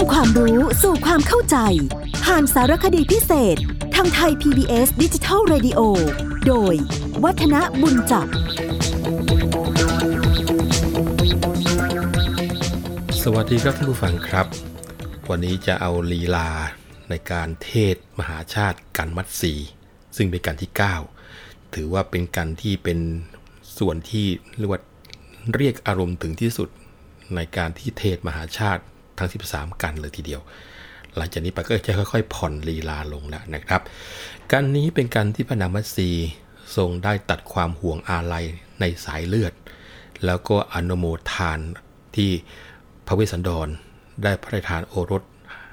ำความรู้สู่ความเข้าใจ ผ่านสารคดีพิเศษ ทางไทย PBS ดิจิทัล Radio โดย วัฒนบุญจับ สวัสดีครับท่านผู้ฟังครับ วันนี้จะเอาลีลาในการเทศมหาชาติกันมัดสีซึ่งเป็นการที่ 9 ถือว่าเป็นการที่เป็นส่วนที่เรียกว่าเรียกอารมณ์ถึงที่สุดในการที่เทศมหาชาติ ทั้ง 13 กันเลยทีเดียว หลังจากนี้ไปก็จะค่อยๆ ผ่อนลีลาลงแล้วนะครับการนี้เป็นการที่พระนางมัตสีทรงได้ตัดความห่วงอาลัยในสายเลือด แล้วก็อนุโมทานที่พระเวสสันดร ได้พระราชทานโอรส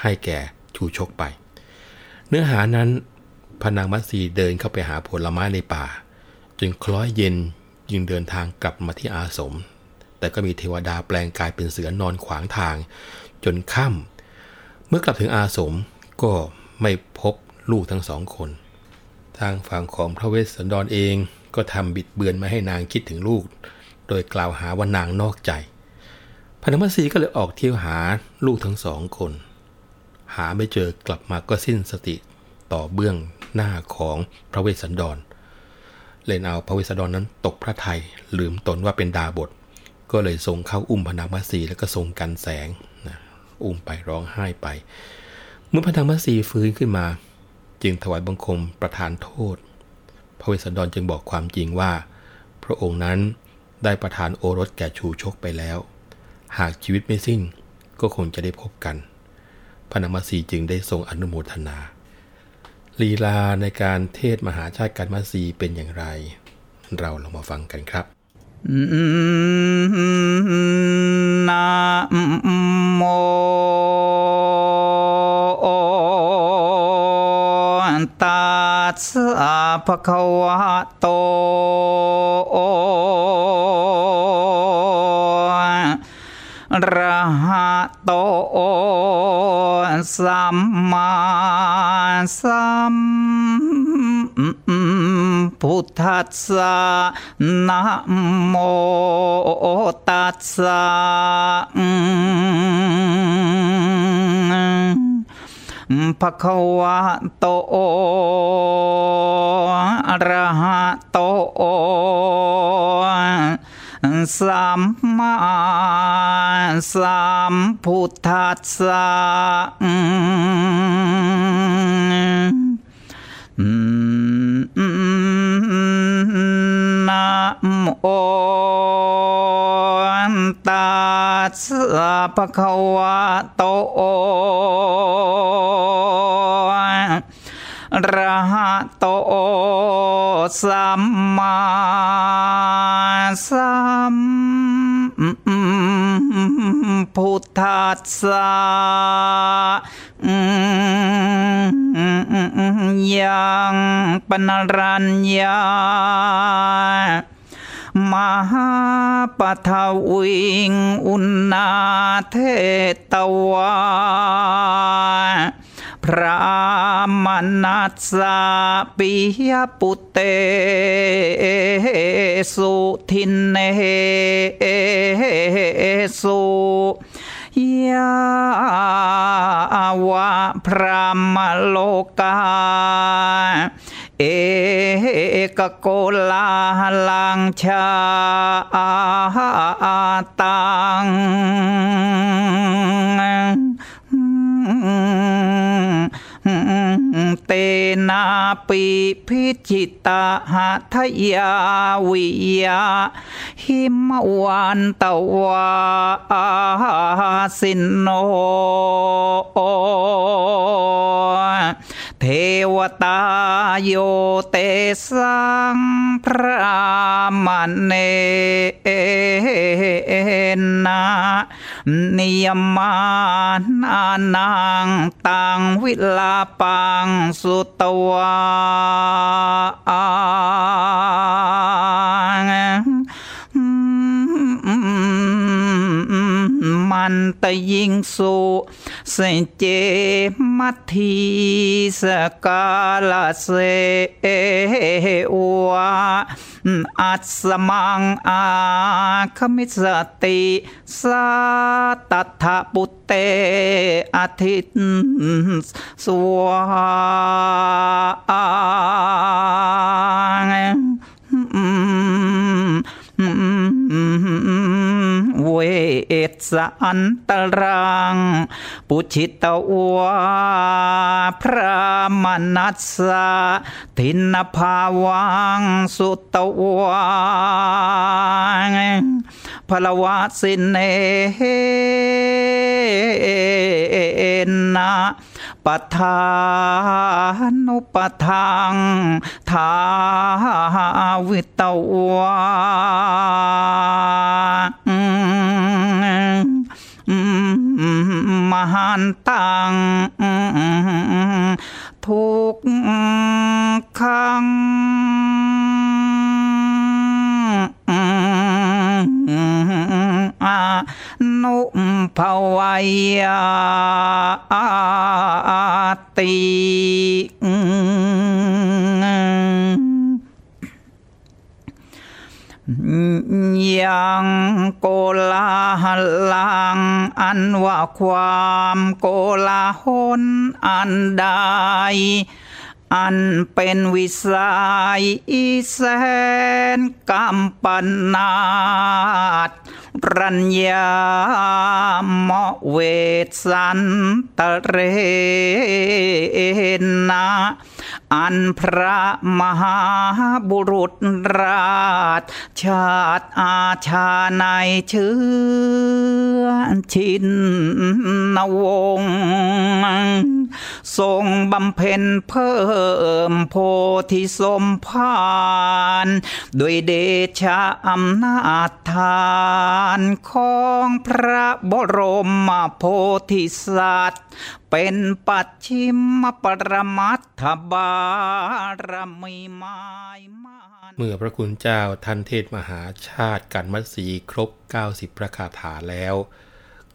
ให้แก่ชูชกไป เนื้อหานั้นพระนางมัตสีเดินเข้าไปหาผลไม้ในป่า จนคล้อยเย็นยึงเดินทางกลับมาที่อาสม แต่ก็มีเทวดาแปลงกายเป็นเสือนอนขวางทาง จนค่ำเมื่อกลับถึงอาสมก็ไม่พบลูกทั้งสองคน ทางฝั่งของพระเวสสันดรเองก็ทำบิดเบือนมาให้นางคิดถึงลูก โดยกล่าวหาว่านางนอกใจพนมสีก็เลยออกเที่ยวหาลูกทั้งสองคน หาไม่เจอกลับมาก็สิ้นสติต่อเบื้องหน้าของพระเวสสันดร เล่นเอาพระเวสสันดรนั้นตกพระทัยลืมตนว่าเป็นดาบท ก็เลยทรงเข้าอุ้มพระนางมัทรีแล้วก็ทรงกันแสงนะ อุ้มไปร้องไห้ไป เมื่อพระนางมัทรีฟื้นขึ้นมา จึงถวายบังคมประทานโทษ พระเวสสันดรจึงบอกความจริงว่า พระองค์นั้นได้ประทานโอรสแก่ชูชกไปแล้ว หากชีวิตไม่สิ้นก็คงจะได้พบกัน พระนางมัสีจึงได้ทรงอนุโมทนา ลีลาในการเทศมหาชาติการมัสีเป็นอย่างไร เราลองมาฟังกันครับนะ โมตัสสะภะคะวะโตระหะโตสัมมาสัม พุทธัสสะนะโมตัสสะภะคะวะโตอะระหะโตสัมมาสัมพุทธัสสะ นะโมตัสสะภะคะวะโตระหะโตสัมมาสัมพุทธัสสะ ยังปนรัญญามหาปทวิงอุณนาเทตวาพระมนัสสะปิยปุเตสุทินเนสุ ยาวะพระมโลกา เอกโกลาลังชาตัง ม เตนาปิพิจิตาหัทยาวิยาหิมวันตวาสินโนเทวตาโยเตสังพระมันเนนะนิยมานานังตังวิลาปังสุตวามันตยิงสุเสเจมัทธีสกาลเสวา อัสมังอาคมิสติสาตัทปุตเตอาทิตสวา สันตรัง ปุชิตวาพระมนัสสะทินภาวังสุตวาพลวะสินเนนะปทานุปทังทาวิตวา มหันตังทุกขังนุภวยาติ ยังโกลาหลัง อันว่าความโกลาหลอันใด อันเป็นวิสัยอีแสนกำปนาดรัญญามเวสันตเรนะ อันพระมหาบุรุษราช ชาติอาชาในเชื้อชินนวงทรงบำเพ็ญเพิ่มโพธิสมภารด้วยเดชะอำนาจทานของพระบรมโพธิสัตว์ เป็นปัจฉิมปรมัตถบารมีไม้มานเมื่อพระคุณเจ้าท่านเทศมหาชาติกันมัสีครบ 90 พระคาถาแล้ว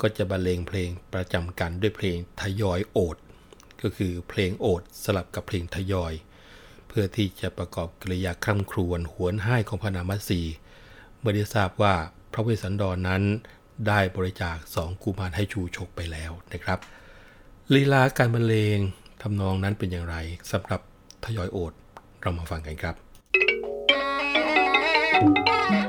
ก็จะบรรเลงเพลงประจำกันด้วยเพลงทยอยโอด ก็คือเพลงโอดสลับกับเพลงทยอย เพื่อที่จะประกอบกริยาคร่ำครวญหวนให้ของพระนามัสีเมื่อได้ทราบว่าพระเวสสันดรนนั้นได้บริจาคสองกุมารให้ชูชกไปแล้วนะครับ ลีลาการบรรเลงทำนองนั้นเป็นอย่างไรสำหรับทยอยโอดเรามาฟังกันครับ Thank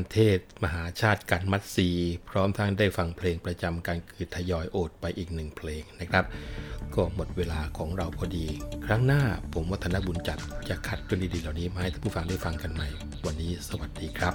การเทศมหาชาติกันมัดสีพร้อมทั้งได้ฟังเพลงประจำการคือทยอยโอดไปอีกหนึ่งเพลงนะครับ ก็หมดเวลาของเราพอดี ครั้งหน้าผมวัฒนบุญจัดจะคัดเรื่องดีๆเหล่านี้มาให้ท่านผู้ฟังได้ฟังกันใหม่ วันนี้สวัสดีครับ